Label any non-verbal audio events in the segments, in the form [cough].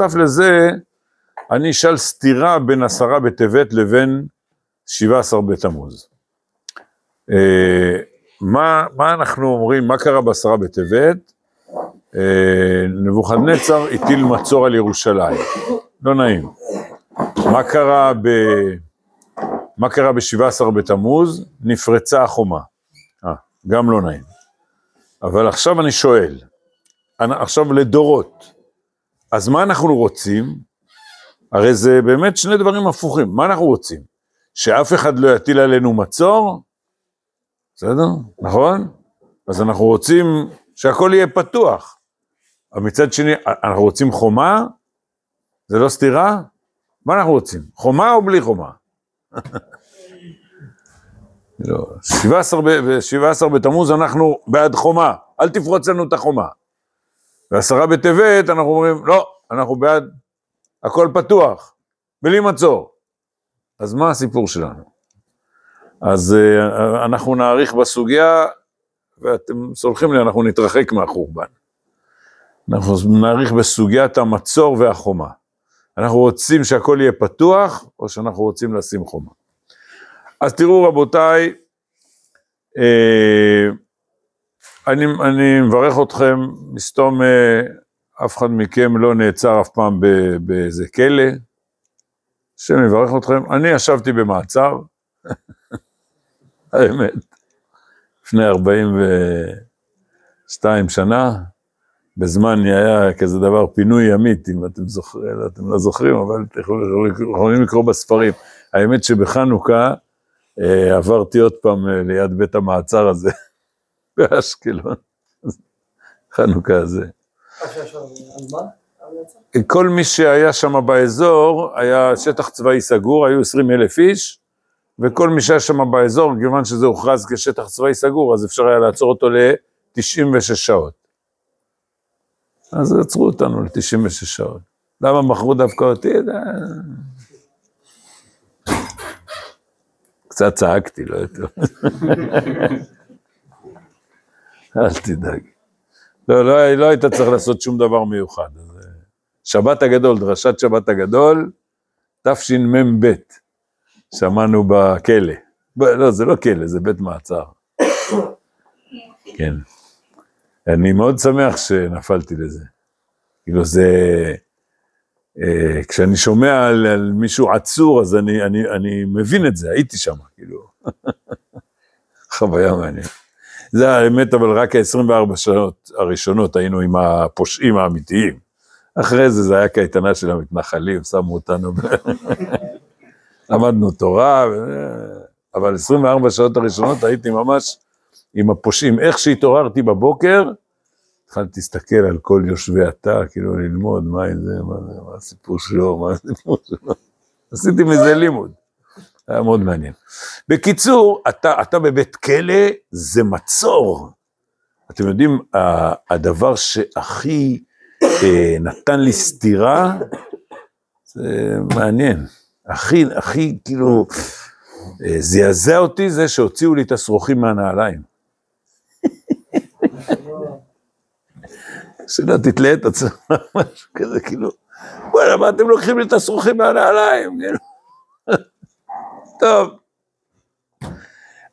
בנוסף לזה, אני אשאל סתירה בין עשרה בטבת לבין שבעה עשר בתמוז. אה, מה, מה אנחנו אומרים, מה קרה בעשרה בטבת? אה, נבוכדנצר הטיל מצור על ירושלים, לא נעים. מה קרה ב... מה קרה ב-17 בתמוז? נפרצה החומה. אה, גם לא נעים. אבל עכשיו אני שואל, עכשיו לדורות, אז מה אנחנו רוצים? הרי זה באמת שני דברים הפוכים, מה אנחנו רוצים? שאף אחד לא יטיל עלינו מצור? בסדר? נכון? אז אנחנו רוצים שהכל יהיה פתוח. אבל מצד שני, אנחנו רוצים חומה? זה לא סתירה? מה אנחנו רוצים? חומה או בלי חומה? [laughs] לא, 17, ב- בתמוז אנחנו בעד חומה, אל תפרוץ לנו את החומה. ועשרה בטבת אנחנו אומרים, לא, אנחנו בעד הכל פתוח, בלי מצור. אז מה הסיפור שלנו? אז uh, אנחנו נאריך בסוגיה, ואתם סולחים לי, אנחנו נתרחק מהחורבן. אנחנו נאריך בסוגיית המצור והחומה. אנחנו רוצים שהכל יהיה פתוח, או שאנחנו רוצים לשים חומה. אז תראו רבותיי, אה, אני, אני מברך אתכם, מסתום אה, אף אחד מכם לא נעצר אף פעם באיזה כלא, השם יברך אתכם, אני ישבתי במעצר, [laughs] האמת, לפני 42 שנה, בזמן היה כזה דבר פינוי ימית, אם אתם זוכרים, אתם לא זוכרים, אבל אתם יכולים לקרוא בספרים. האמת שבחנוכה אה, עברתי עוד פעם אה, ליד בית המעצר הזה, [laughs] באשקלון, חנוכה הזה. כל מי שהיה שם באזור, היה שטח צבאי סגור, היו 20 אלף איש, וכל מי שהיה שם באזור, כיוון שזה הוכרז כשטח צבאי סגור, אז אפשר היה לעצור אותו ל-96 שעות. אז עצרו אותנו ל-96 שעות. למה מכרו דווקא אותי? קצת צעקתי, לא יותר. [laughs] [laughs] אל תדאג. לא, לא, לא היית צריך לעשות שום דבר מיוחד. אה, שבת הגדול, דרשת שבת הגדול, תשמ"ב, שמענו בכלא. לא, זה לא כלא, זה בית מעצר. [coughs] כן. אני מאוד שמח שנפלתי לזה. כאילו זה... אה, כשאני שומע על, על מישהו עצור, אז אני, אני, אני מבין את זה, הייתי שם, כאילו. [laughs] חוויה מעניינת. זה האמת, אבל רק ה-24 שעות הראשונות היינו עם הפושעים האמיתיים. אחרי זה, זה היה קייטנה של המתנחלים, שמו אותנו, [laughs] למדנו תורה, אבל 24 שעות הראשונות הייתי ממש עם הפושעים. איך שהתעוררתי בבוקר, התחלתי להסתכל על כל יושבי התא, כאילו ללמוד מה זה, מה, זה, מה הסיפור שלו, מה הסיפור שלו. עשיתי מזה לימוד, היה מאוד מעניין. בקיצור, אתה, אתה בבית כלא, זה מצור. אתם יודעים, הדבר שהכי אה, נתן לי סטירה, זה מעניין. הכי, הכי, כאילו, אה, זעזע אותי זה שהוציאו לי את השרוכים מהנעליים. [laughs] שלא תתלה את עצמך, [laughs] משהו כזה, כאילו, וואלה, מה אתם לוקחים לי את השרוכים מהנעליים, [laughs] כאילו. טוב.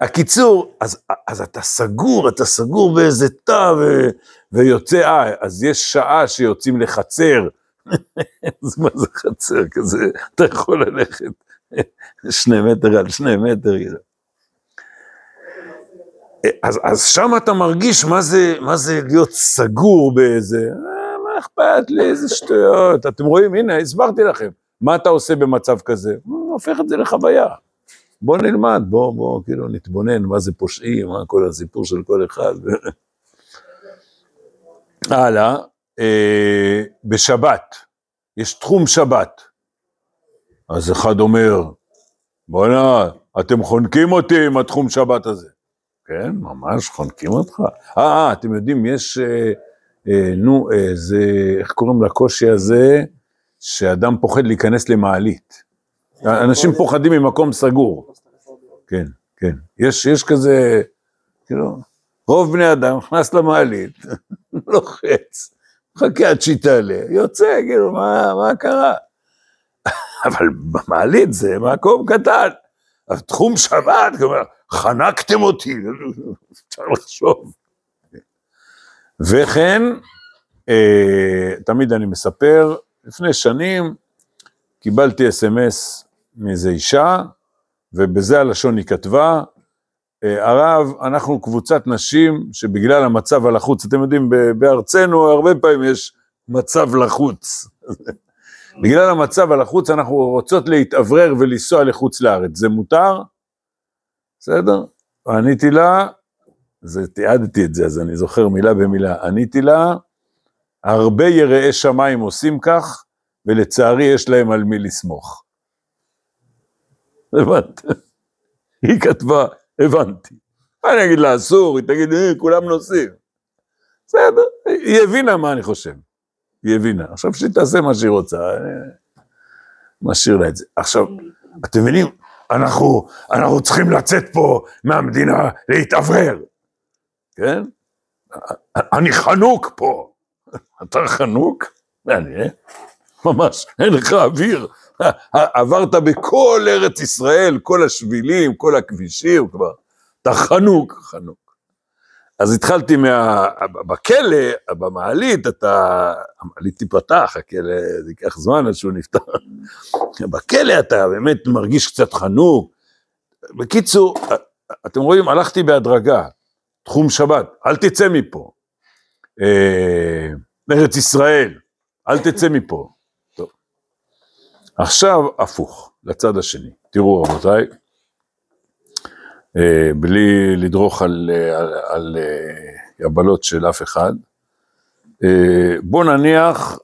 הקיצור, אז, אז אתה סגור, אתה סגור באיזה תא, ו, ויוצא, אה, אז יש שעה שיוצאים לחצר. [laughs] אז מה זה חצר כזה? אתה יכול ללכת שני מטר על שני מטר, כאילו. אז, אז שם אתה מרגיש מה זה, מה זה להיות סגור באיזה, אה, מה אכפת לי, איזה שטויות. אתם רואים, הנה, הסברתי לכם. מה אתה עושה במצב כזה? הופך את זה לחוויה. בוא נלמד, בוא, בוא, כאילו, נתבונן מה זה פושעים, מה כל הסיפור של כל אחד. הלאה, אה, בשבת, יש תחום שבת. אז אחד אומר, בוא'נה, אתם חונקים אותי עם התחום שבת הזה. כן, ממש חונקים אותך. אה, אה, אתם יודעים, יש, אה, אה, נו, אה, זה, איך קוראים לקושי הזה, שאדם פוחד להיכנס למעלית. אנשים פוחדים ממקום סגור. כן, כן. יש, יש כזה, כאילו, רוב בני אדם נכנס למעלית, [laughs] לוחץ, חכה עד שהיא תעלה, יוצא, כאילו, מה, מה קרה? [laughs] אבל במעלית זה מקום קטן. אז תחום שבת, כלומר, חנקתם אותי, [laughs] אפשר לחשוב. וכן, אה, תמיד אני מספר, לפני שנים קיבלתי אס.אם.אס מאיזה אישה, ובזה הלשון היא כתבה, אה, הרב, אנחנו קבוצת נשים שבגלל המצב הלחוץ, אתם יודעים, בארצנו הרבה פעמים יש מצב לחוץ. [laughs] בגלל המצב הלחוץ אנחנו רוצות להתאוורר ולנסוע לחוץ לארץ, זה מותר? בסדר? עניתי לה, זה, תיעדתי את זה, אז אני זוכר מילה במילה, עניתי לה, הרבה יראי שמיים עושים כך, ולצערי יש להם על מי לסמוך. הבנת? היא כתבה, הבנתי. מה אני אגיד לה, אסור, היא תגיד, אה, כולם נוסעים. בסדר, היא הבינה מה אני חושב. היא הבינה. עכשיו שהיא תעשה מה שהיא רוצה, משאיר לה את זה. עכשיו, אתם מבינים, אנחנו, אנחנו צריכים לצאת פה מהמדינה, להתאוורר, כן? אני חנוק פה. אתה חנוק? מעניין. ממש, אין לך אוויר. [laughs] עברת בכל ארץ ישראל, כל השבילים, כל הכבישים, כבר. אתה חנוק, חנוק. אז התחלתי מה... בכלא, במעלית, אתה... המעלית תיפתח, הכלא, זה ייקח זמן עד שהוא נפתח. [laughs] בכלא אתה באמת מרגיש קצת חנוק. בקיצור, אתם רואים, הלכתי בהדרגה, תחום שבת, אל תצא מפה. אה, ארץ ישראל, אל תצא מפה. עכשיו, הפוך, לצד השני. תראו, רבותיי, אה, בלי לדרוך על, אה, על, על אה, יבלות של אף אחד. בוא נניח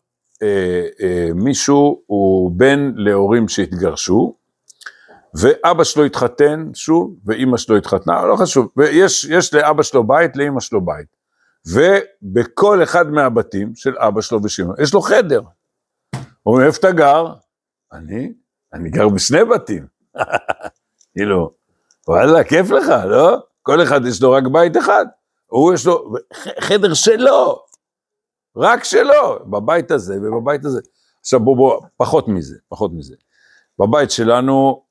מישהו הוא בן להורים שהתגרשו, ואבא שלו התחתן שוב, ואימא שלו התחתנה, לא חשוב, ויש לאבא שלו בית, לאימא שלו בית. ובכל אחד מהבתים של אבא שלו ושמעון, יש לו חדר. אומרים, איפה אתה גר? אני? אני גר בשני בתים. [laughs] כאילו, וואלה, כיף לך, לא? כל אחד יש לו רק בית אחד. הוא יש לו חדר שלו, רק שלו, בבית הזה ובבית הזה. עכשיו בוא, בוא, פחות מזה, פחות מזה. בבית שלנו,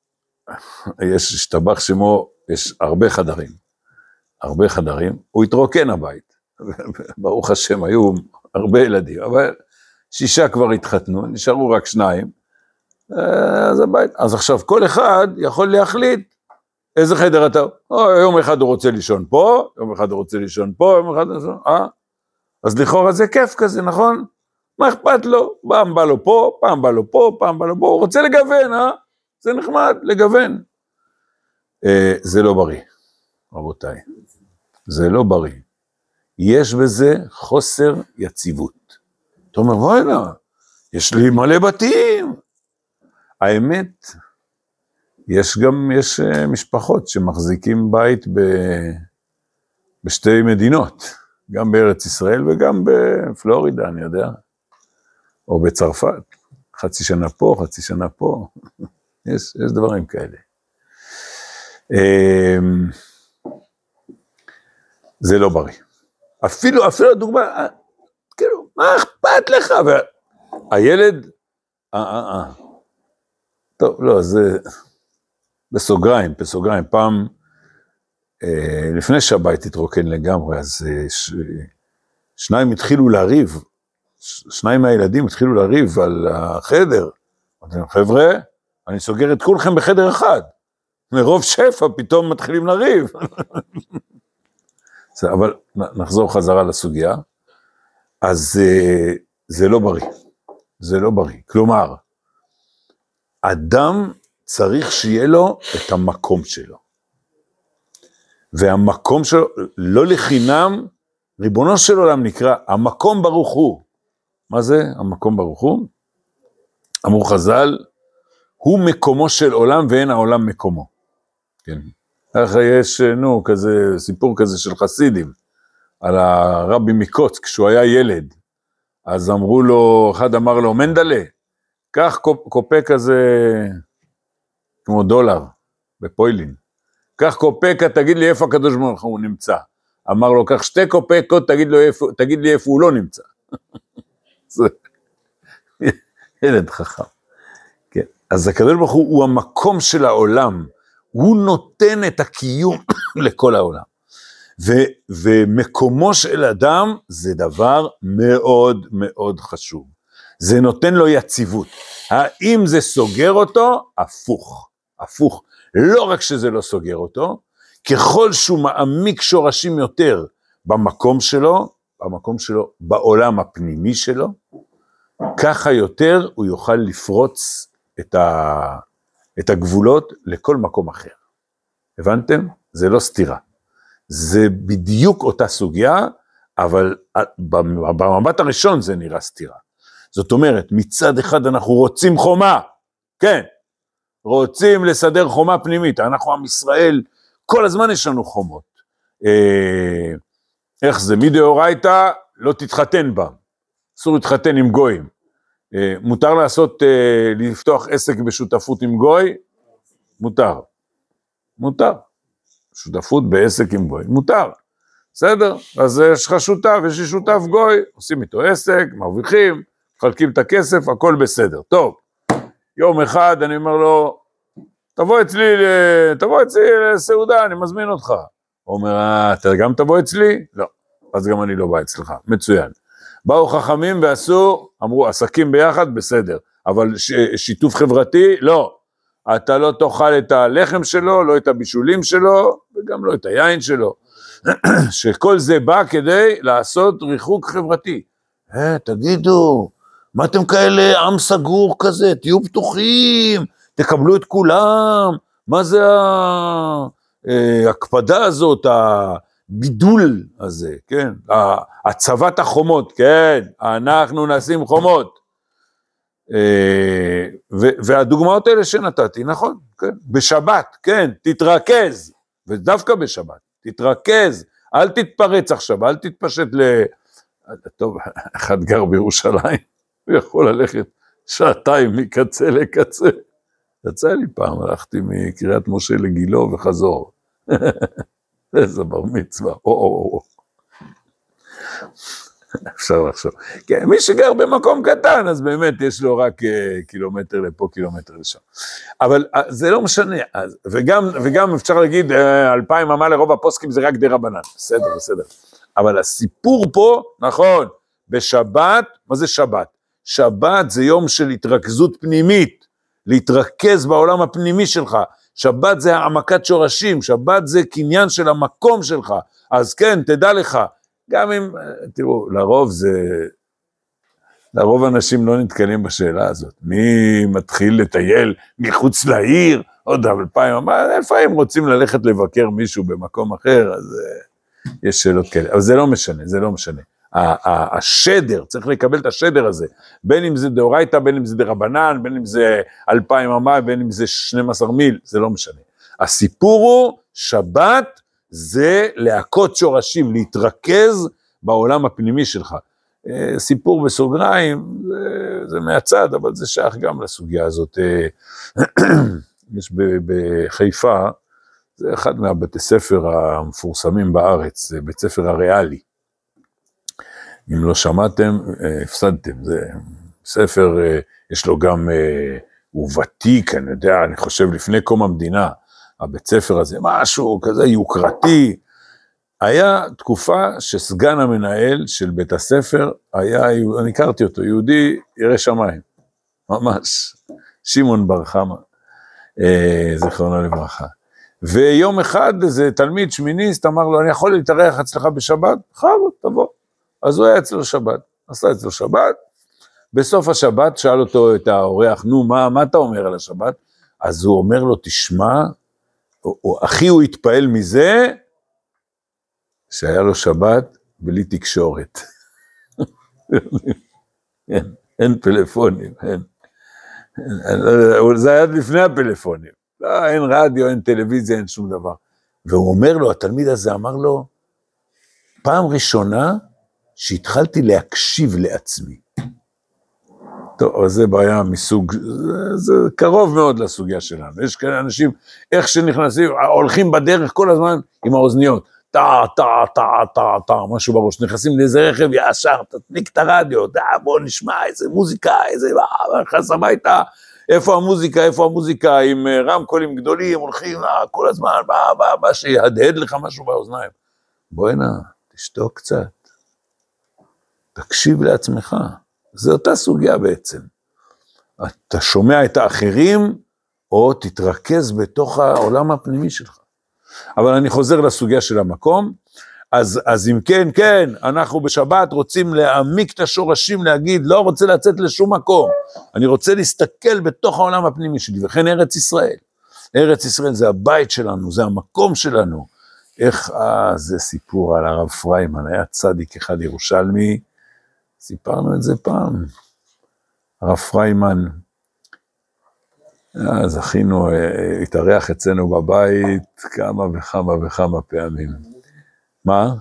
יש, השתבח שמו, יש הרבה חדרים. הרבה חדרים. הוא התרוקן הבית. [laughs] ברוך השם, היו הרבה ילדים, אבל שישה כבר התחתנו, נשארו רק שניים. אה, אז הבית, אז עכשיו כל אחד יכול להחליט איזה חדר אתה, או, יום אחד הוא רוצה לישון פה, יום אחד הוא רוצה לישון פה, יום אחד הוא רוצה, אה? אז לכאורה זה כיף כזה, נכון? מה אכפת לו? פעם בא לו פה, פעם בא לו פה, פעם בא לו פה, הוא רוצה לגוון, אה? זה נחמד, לגוון. אה, זה לא בריא, רבותיי. זה לא בריא. יש בזה חוסר יציבות. אתה אומר, וואלה, יש לי מלא בתים. האמת, יש גם, יש אה, משפחות שמחזיקים בית ב, בשתי מדינות, גם בארץ ישראל וגם בפלורידה, אני יודע, או בצרפת, חצי שנה פה, חצי שנה פה, [laughs] יש, יש דברים כאלה. אמ, זה לא בריא. אפילו, אפילו הדוגמה, אה, כאילו, מה אכפת לך? והילד, אה, אה, אה. טוב, לא, זה... בסוגריים, בסוגריים, פעם, אה, לפני שהבית התרוקן לגמרי, אז אה, ש... שניים התחילו לריב, שניים מהילדים התחילו לריב על החדר. אמרתי להם, חבר'ה, אני סוגר את כולכם בחדר אחד. מרוב שפע פתאום מתחילים לריב. [laughs] אבל נחזור חזרה לסוגיה. אז אה, זה לא בריא, זה לא בריא. כלומר, אדם צריך שיהיה לו את המקום שלו. והמקום שלו, לא לחינם, ריבונו של עולם נקרא, המקום ברוך הוא. מה זה המקום ברוך הוא? אמרו חז"ל, הוא מקומו של עולם ואין העולם מקומו. כן. ככה יש, נו, כזה, סיפור כזה של חסידים, על הרבי מקוץ, כשהוא היה ילד. אז אמרו לו, אחד אמר לו, מנדלה, קח קופה כזה כמו דולר בפוילין. קח קופקה, תגיד לי איפה הקדוש ברוך הוא נמצא. אמר לו, קח שתי קופקות, תגיד, תגיד לי איפה הוא לא נמצא. [laughs] זה ילד חכם. כן. אז הקדוש ברוך הוא הוא המקום של העולם, הוא נותן את הקיום [coughs] לכל העולם. ו, ומקומו של אדם זה דבר מאוד מאוד חשוב. זה נותן לו יציבות. האם זה סוגר אותו? הפוך, הפוך. לא רק שזה לא סוגר אותו, ככל שהוא מעמיק שורשים יותר במקום שלו, במקום שלו, בעולם הפנימי שלו, ככה יותר הוא יוכל לפרוץ את, ה, את הגבולות לכל מקום אחר. הבנתם? זה לא סתירה. זה בדיוק אותה סוגיה, אבל במבט הראשון זה נראה סתירה. זאת אומרת, מצד אחד אנחנו רוצים חומה, כן, רוצים לסדר חומה פנימית, אנחנו עם ישראל, כל הזמן יש לנו חומות. אה, איך זה, מדאורייתא לא תתחתן בה, אסור להתחתן עם גויים. אה, מותר לעשות, אה, לפתוח עסק בשותפות עם גוי? מותר. מותר. שותפות בעסק עם גוי, מותר. בסדר? אז יש לך שותף, יש לי שותף גוי, עושים איתו עסק, מרוויחים, מחלקים את הכסף, הכל בסדר. טוב, יום אחד אני אומר לו, תבוא אצלי, תבוא אצלי לסעודה, אני מזמין אותך. הוא אומר, אה, אתה גם תבוא אצלי? לא. אז גם אני לא בא אצלך, מצוין. באו חכמים ועשו, אמרו, עסקים ביחד, בסדר, אבל ש, שיתוף חברתי, לא. אתה לא תאכל את הלחם שלו, לא את הבישולים שלו, וגם לא את היין שלו. [clears throat] שכל זה בא כדי לעשות ריחוק חברתי. אה, תגידו, מה אתם כאלה עם סגור כזה? תהיו פתוחים, תקבלו את כולם. מה זה ההקפדה אה, הזאת, הבידול הזה, כן? הצבת החומות, כן, אנחנו נשים חומות. אה, והדוגמאות האלה שנתתי, נכון, כן, בשבת, כן, תתרכז, ודווקא בשבת, תתרכז, אל תתפרץ עכשיו, אל תתפשט ל... טוב, [laughs] אחד גר בירושלים, הוא יכול ללכת שעתיים מקצה לקצה. יצא לי פעם, הלכתי מקריית משה לגילו וחזור. [laughs] איזה בר מצווה, או או או. אפשר לחשוב. כן, מי שגר במקום קטן, אז באמת יש לו רק uh, קילומטר לפה, קילומטר לשם. אבל uh, זה לא משנה, אז, וגם, וגם אפשר להגיד, uh, אלפיים אמה לרוב הפוסקים זה רק דה רבנן, בסדר, בסדר. אבל הסיפור פה, נכון, בשבת, מה זה שבת? שבת זה יום של התרכזות פנימית, להתרכז בעולם הפנימי שלך. שבת זה העמקת שורשים, שבת זה קניין של המקום שלך. אז כן, תדע לך, גם אם, תראו, לרוב זה, לרוב אנשים לא נתקלים בשאלה הזאת. מי מתחיל לטייל מחוץ לעיר, עוד אלפיים, איפה הם רוצים ללכת לבקר מישהו במקום אחר, אז uh, יש שאלות כאלה. אבל זה לא משנה, זה לא משנה. השדר, צריך לקבל את השדר הזה, בין אם זה דאורייתא, בין אם זה דרבנן, בין אם זה אלפיים אמה, בין אם זה 12 מיל, זה לא משנה. הסיפור הוא, שבת זה להכות שורשים, להתרכז בעולם הפנימי שלך. אה, סיפור בסוגריים, זה, זה מהצד, אבל זה שייך גם לסוגיה הזאת. אה, [clears throat] יש בחיפה, זה אחד מהבתי ספר המפורסמים בארץ, בית ספר הריאלי. אם לא שמעתם, אה, הפסדתם, זה ספר, יש לו גם, הוא ותיק, אני יודע, אני חושב לפני קום המדינה, הבית ספר הזה, משהו כזה יוקרתי. היה תקופה שסגן המנהל של בית הספר היה, אני הכרתי אותו, יהודי ירא שמיים, ממש, שמעון בר חמא, אה, זיכרונו לברכה. ויום אחד איזה תלמיד שמיניסט אמר לו, אני יכול להתארח אצלך בשבת? בכבוד, תבוא. אז הוא היה אצלו שבת, עשה אצלו שבת, בסוף השבת שאל אותו את האורח, נו, מה, מה אתה אומר על השבת? אז הוא אומר לו, תשמע, אחי הוא התפעל מזה שהיה לו שבת בלי תקשורת. אין, אין פלאפונים, אין. זה היה לפני הפלאפונים. לא, אין רדיו, אין טלוויזיה, אין שום דבר. והוא אומר לו, התלמיד הזה אמר לו, פעם ראשונה שהתחלתי להקשיב לעצמי. טוב, אבל זה בעיה מסוג, זה, זה קרוב מאוד לסוגיה שלנו. יש כאלה אנשים, איך שנכנסים, הולכים בדרך כל הזמן עם האוזניות. טה, טה, טה, טה, טה, משהו בראש, נכנסים לאיזה רכב ישר, תדליק את הרדיו, דה, בוא נשמע איזה מוזיקה, איזה, נכנס הביתה, איפה המוזיקה, איפה המוזיקה, עם אה, רמקולים גדולים, הולכים אה, כל הזמן, בא, בא, בא, שיהדהד לך משהו באוזניים. בוא הנה, תשתוק קצת, תקשיב לעצמך, זו אותה סוגיה בעצם. אתה שומע את האחרים, או תתרכז בתוך העולם הפנימי שלך. אבל אני חוזר לסוגיה של המקום, אז, אז אם כן, כן, אנחנו בשבת רוצים להעמיק את השורשים, להגיד, לא רוצה לצאת לשום מקום, אני רוצה להסתכל בתוך העולם הפנימי שלי, וכן ארץ ישראל. ארץ ישראל זה הבית שלנו, זה המקום שלנו. איך, אה, זה סיפור על הרב פריימן, היה צדיק אחד ירושלמי, סיפרנו את זה פעם. הרב פריימן, אה, זכינו, אה, התארח אצלנו בבית כמה וכמה וכמה פעמים. מה?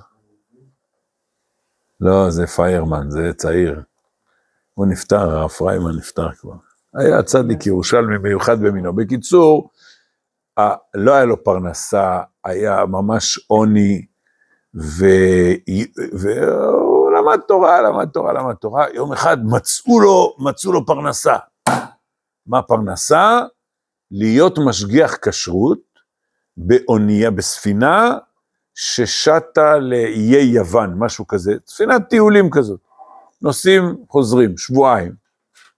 לא, זה פיירמן, זה צעיר. הוא נפטר, הרב פריימן נפטר כבר. היה צדיק ירושלמי מיוחד במינו. בקיצור, לא היה לו פרנסה, היה ממש עוני, והוא למד תורה, למד תורה, למד תורה. יום אחד מצאו לו, מצאו לו פרנסה. מה פרנסה? להיות משגיח כשרות באונייה, בספינה ששטה לאיי יוון, משהו כזה, ספינת טיולים כזאת. נוסעים, חוזרים, שבועיים,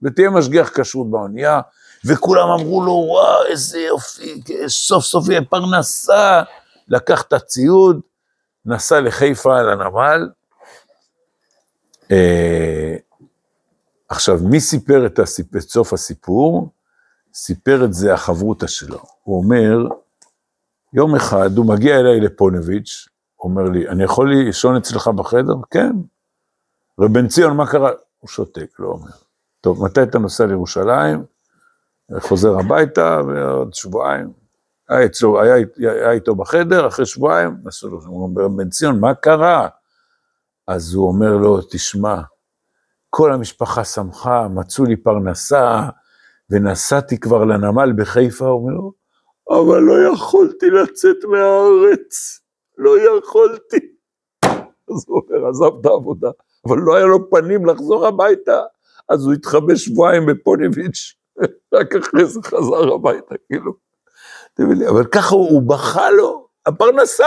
ותהיה משגיח כשרות באונייה, וכולם אמרו לו, וואו, איזה יופי, סוף סוף יהיה פרנסה. לקח את הציוד, נסע לחיפה לנמל. אה, עכשיו, מי סיפר את, הסיפ... את סוף הסיפור? סיפר את זה החברותא שלו. הוא אומר, יום אחד הוא מגיע אליי לפונביץ', אומר לי, אני יכול לישון אצלך בחדר? כן. רב בן ציון, מה קרה? הוא שותק, לא אומר. טוב, מתי אתה נוסע לירושלים? חוזר הביתה, ועוד שבועיים. היה, אצלו, היה, היה איתו בחדר, אחרי שבועיים, נסעו לו, הוא אומר, בן ציון, מה קרה? אז הוא אומר לו, תשמע, כל המשפחה שמחה, מצאו לי פרנסה, ונסעתי כבר לנמל בחיפה, הוא אומר לו, אבל לא יכולתי לצאת מהארץ, לא יכולתי. אז הוא אומר, עזב את העבודה, אבל לא היה לו פנים לחזור הביתה, אז הוא התחבא שבועיים בפוניביץ', [laughs] רק אחרי זה חזר הביתה, כאילו. אבל ככה הוא, בכה לו, הפרנסה,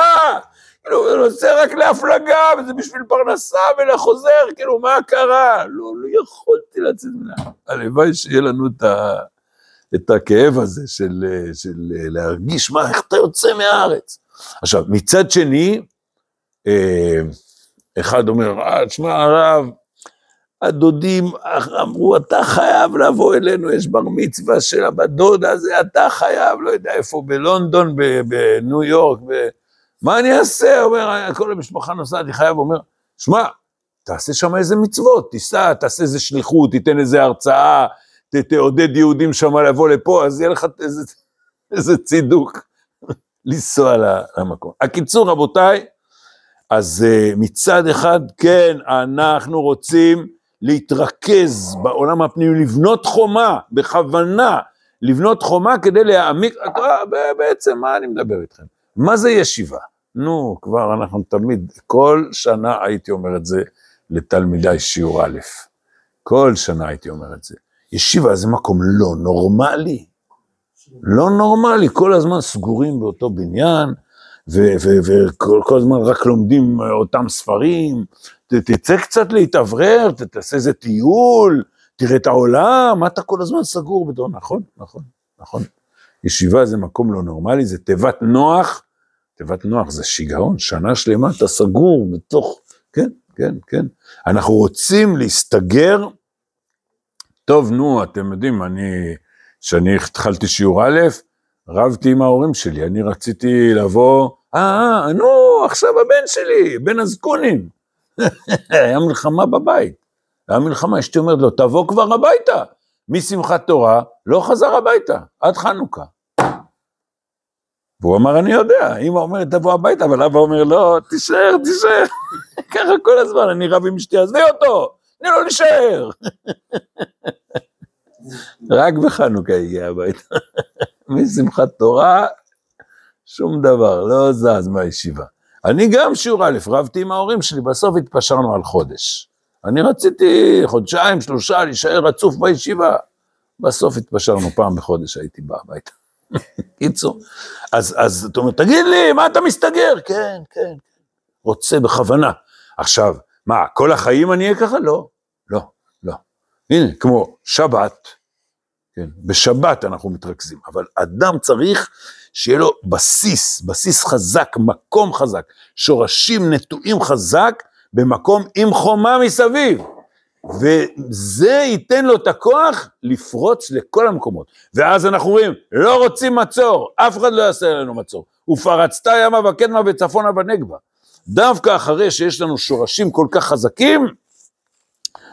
כאילו, הוא נוסע רק להפלגה, וזה בשביל פרנסה ולחוזר, כאילו, מה קרה? לא, לא יכולתי לצאת ממנה. הלוואי שיהיה לנו את, ה, את הכאב הזה של, של להרגיש, מה, איך אתה יוצא מהארץ? עכשיו, מצד שני, אה, אחד אומר, אה, תשמע, הרב, הדודים אמרו, אתה חייב לבוא אלינו, יש בר מצווה של הבת דודה הזה, אתה חייב, לא יודע איפה, בלונדון, בניו יורק, ב... מה אני אעשה? אומר, כל המשפחה נוסעת, אני חייב, אומר, שמע, תעשה שם איזה מצוות, תיסע, תעשה איזה שליחות, תיתן איזה הרצאה, ת, תעודד יהודים שם לבוא לפה, אז יהיה לך איזה, איזה צידוק [laughs] לנסוע למקום. הקיצור, רבותיי, אז uh, מצד אחד, כן, אנחנו רוצים להתרכז בעולם הפנימי, לבנות חומה, בכוונה, לבנות חומה כדי להעמיק, בעצם, מה אני מדבר איתכם? מה זה ישיבה? נו, כבר אנחנו תמיד, כל שנה הייתי אומר את זה לתלמידיי שיעור א', כל שנה הייתי אומר את זה. ישיבה זה מקום לא נורמלי, לא נורמלי, כל הזמן סגורים באותו בניין, וכל הזמן רק לומדים אותם ספרים, תצא קצת להתאוורר, תעשה איזה טיול, תראה את העולם, אתה כל הזמן סגור בתור, נכון, נכון, נכון. ישיבה זה מקום לא נורמלי, זה תיבת נוח, תיבת נוח זה שיגעון, שנה שלמה אתה סגור בתוך, כן, כן, כן. אנחנו רוצים להסתגר, טוב, נו, אתם יודעים, אני, כשאני התחלתי שיעור א', רבתי עם ההורים שלי, אני רציתי לבוא, אה, אה, נו, עכשיו הבן שלי, בן הזקונים. [laughs] היה מלחמה בבית, היה מלחמה, אשתי אומרת לו, תבוא כבר הביתה. משמחת תורה, לא חזר הביתה, עד חנוכה. והוא אמר, אני יודע, אמא אומרת, תבוא הביתה, אבל אבא אומר, לא, תישאר, תישאר. [laughs] ככה כל הזמן, אני רב עם אשתי, עזבי אותו, תני לו להישאר. [laughs] רק בחנוכה הגיע הביתה. [laughs] משמחת תורה, שום דבר, לא זז מהישיבה. אני גם שיעור א', רבתי עם ההורים שלי, בסוף התפשרנו על חודש. אני רציתי חודשיים, שלושה, להישאר רצוף בישיבה. בסוף התפשרנו פעם בחודש, הייתי בא הביתה. קיצור, אז, אז אתה אומר, תגיד לי, מה אתה מסתגר? כן, כן, רוצה בכוונה. עכשיו, מה, כל החיים אני אהיה ככה? לא, לא, לא. הנה, כמו שבת, כן, בשבת אנחנו מתרכזים, אבל אדם צריך שיהיה לו בסיס, בסיס חזק, מקום חזק, שורשים נטועים חזק, במקום עם חומה מסביב. וזה ייתן לו את הכוח לפרוץ לכל המקומות. ואז אנחנו רואים, לא רוצים מצור, אף אחד לא יעשה לנו מצור. ופרצת ימה וקדמה וצפונה בנגבה. דווקא אחרי שיש לנו שורשים כל כך חזקים,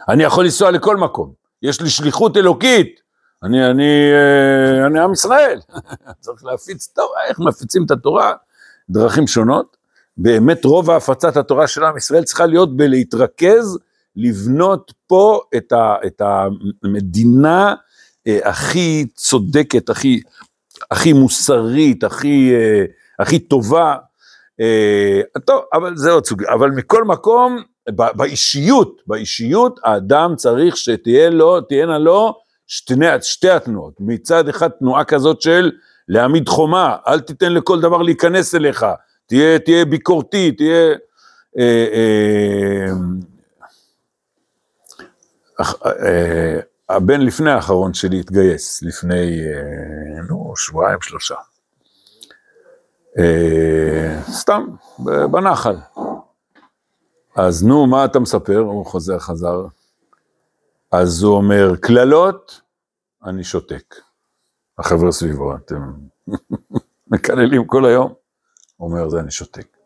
אני יכול לנסוע לכל מקום. יש לי שליחות אלוקית. אני, אני, אה, אני עם ישראל. [laughs] צריך להפיץ תורה, איך מפיצים את התורה? דרכים שונות. באמת רוב הפצת התורה של עם ישראל צריכה להיות בלהתרכז לבנות פה את, ה, את המדינה אה, הכי צודקת, הכי, הכי מוסרית, הכי, אה, הכי טובה. אה, טוב, אבל זה עוד סוגיה. אבל מכל מקום, באישיות, באישיות האדם צריך שתהיה לו, תהיינה לו שתי, שתי התנועות. מצד אחד תנועה כזאת של להעמיד חומה, אל תיתן לכל דבר להיכנס אליך, תהיה, תהיה ביקורתי, תהיה... אה, אה, הבן לפני האחרון שלי התגייס, לפני, אה, נו, שבועיים, שלושה. אה, סתם, בנחל. אז נו, מה אתה מספר? הוא חוזר, חזר. אז הוא אומר, קללות, אני שותק. החבר'ה סביבו, אתם [laughs] מקללים כל היום? הוא אומר, זה אני שותק.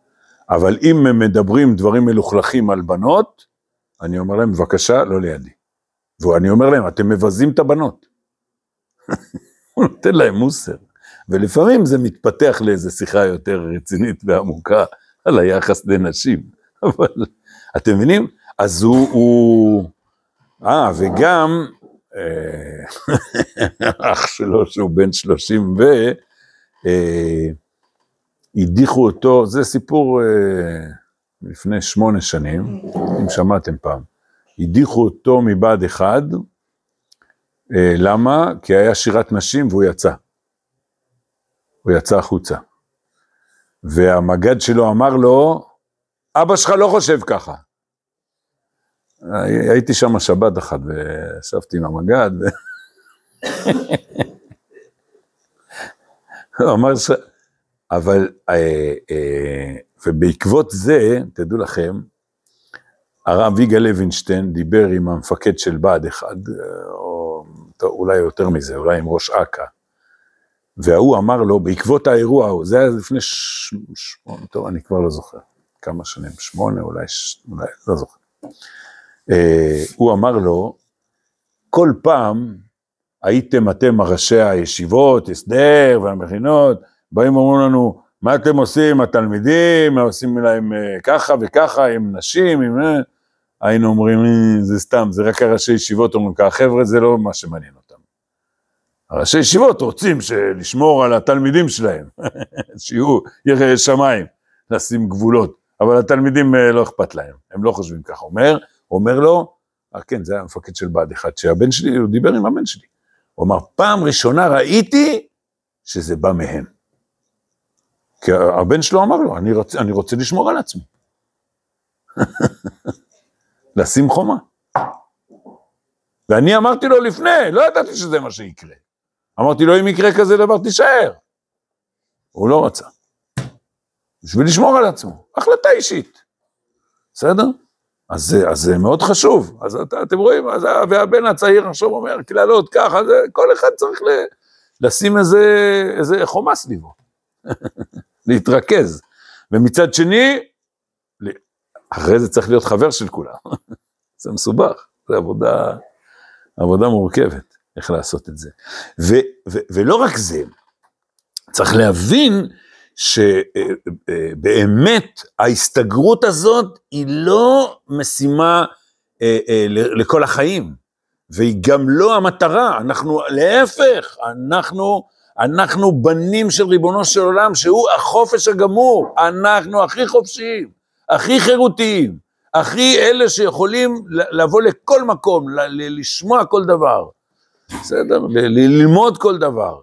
אבל אם הם מדברים דברים מלוכלכים על בנות, אני אומר להם, בבקשה, לא לידי. ואני אומר להם, אתם מבזים את הבנות. [laughs] הוא נותן להם מוסר. ולפעמים זה מתפתח לאיזו שיחה יותר רצינית ועמוקה על היחס לנשים. [laughs] אבל אתם מבינים? אז הוא... הוא... אה, וגם אה, [laughs] אח שלו שהוא בן שלושים ו... אה, הדיחו אותו, זה סיפור אה, לפני שמונה שנים, אם שמעתם פעם. הדיחו אותו מבה"ד 1, אה, למה? כי היה שירת נשים והוא יצא. הוא יצא החוצה. והמג"ד שלו אמר לו, אבא שלך לא חושב ככה. הייתי שם שבת אחת וישבתי עם המג"ד. [laughs] הוא אמר ש... אבל, אה, אה, ובעקבות זה, תדעו לכם, הרב יגאל לוינשטיין דיבר עם המפקד של בה"ד 1, או טוב, אולי יותר מזה, אולי עם ראש אכ"א, וההוא אמר לו, בעקבות האירוע ההוא, זה היה לפני. שמונה, טוב, אני כבר לא זוכר, כמה שנים, שמונה, אולי, ש... אולי, לא זוכר. אה, הוא אמר לו, כל פעם הייתם אתם ראשי הישיבות, הסדר והמכינות, באים ואומרים לנו, מה אתם עושים, התלמידים, עושים להם אה, ככה וככה, עם נשים, עם... אה, היינו אומרים, אה, זה סתם, זה רק הראשי ישיבות אומרים ככה, חבר'ה, זה לא מה שמעניין אותם. הראשי ישיבות רוצים לשמור על התלמידים שלהם, [laughs] שיהיו יראי שמיים, לשים גבולות, אבל התלמידים לא אכפת להם, הם לא חושבים ככה. אומר, אומר לו, אה כן, זה היה המפקד של בה"ד 1, שהבן שלי, הוא דיבר עם הבן שלי. הוא אמר, פעם ראשונה ראיתי שזה בא מהם. כי הבן שלו אמר לו, אני רוצה, אני רוצה לשמור על עצמי. [laughs] לשים חומה. ואני אמרתי לו לפני, לא ידעתי שזה מה שיקרה. אמרתי לו, אם יקרה כזה דבר, תישאר. הוא לא רצה. בשביל לשמור על עצמו, החלטה אישית. בסדר? אז זה, אז זה מאוד חשוב. אז את, אתם רואים, אז, והבן הצעיר עכשיו אומר, קללות ככה, זה, כל אחד צריך ל, לשים איזה, איזה חומה סביבו. [laughs] להתרכז. ומצד שני, אחרי זה צריך להיות חבר של כולם. [laughs] זה מסובך, זה עבודה, עבודה מורכבת, איך לעשות את זה. ו, ו, ולא רק זה, צריך להבין שבאמת ההסתגרות הזאת היא לא משימה אה, אה, לכל החיים, והיא גם לא המטרה, אנחנו להפך, אנחנו אנחנו בנים של ריבונו של עולם, שהוא החופש הגמור. אנחנו הכי חופשיים, הכי חירותיים, הכי אלה שיכולים לבוא לכל מקום, לשמוע כל דבר. בסדר? ללמוד כל דבר.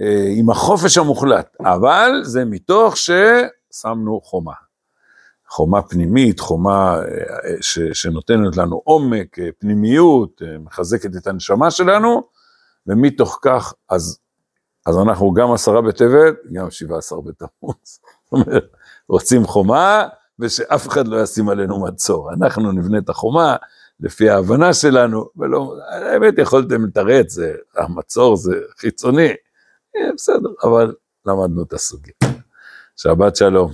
אה, עם החופש המוחלט. אבל זה מתוך ששמנו חומה. חומה פנימית, חומה אה, ש, שנותנת לנו עומק, אה, פנימיות, מחזקת את הנשמה שלנו, ומתוך כך, אז, אז אנחנו גם עשרה בטבת, גם שבעה עשר בתמוז. [laughs] רוצים חומה, ושאף אחד לא ישים עלינו מצור. אנחנו נבנה את החומה לפי ההבנה שלנו, ולא, האמת יכולתם לתרץ, המצור זה חיצוני, בסדר, אבל למדנו את הסוגיה. שבת שלום.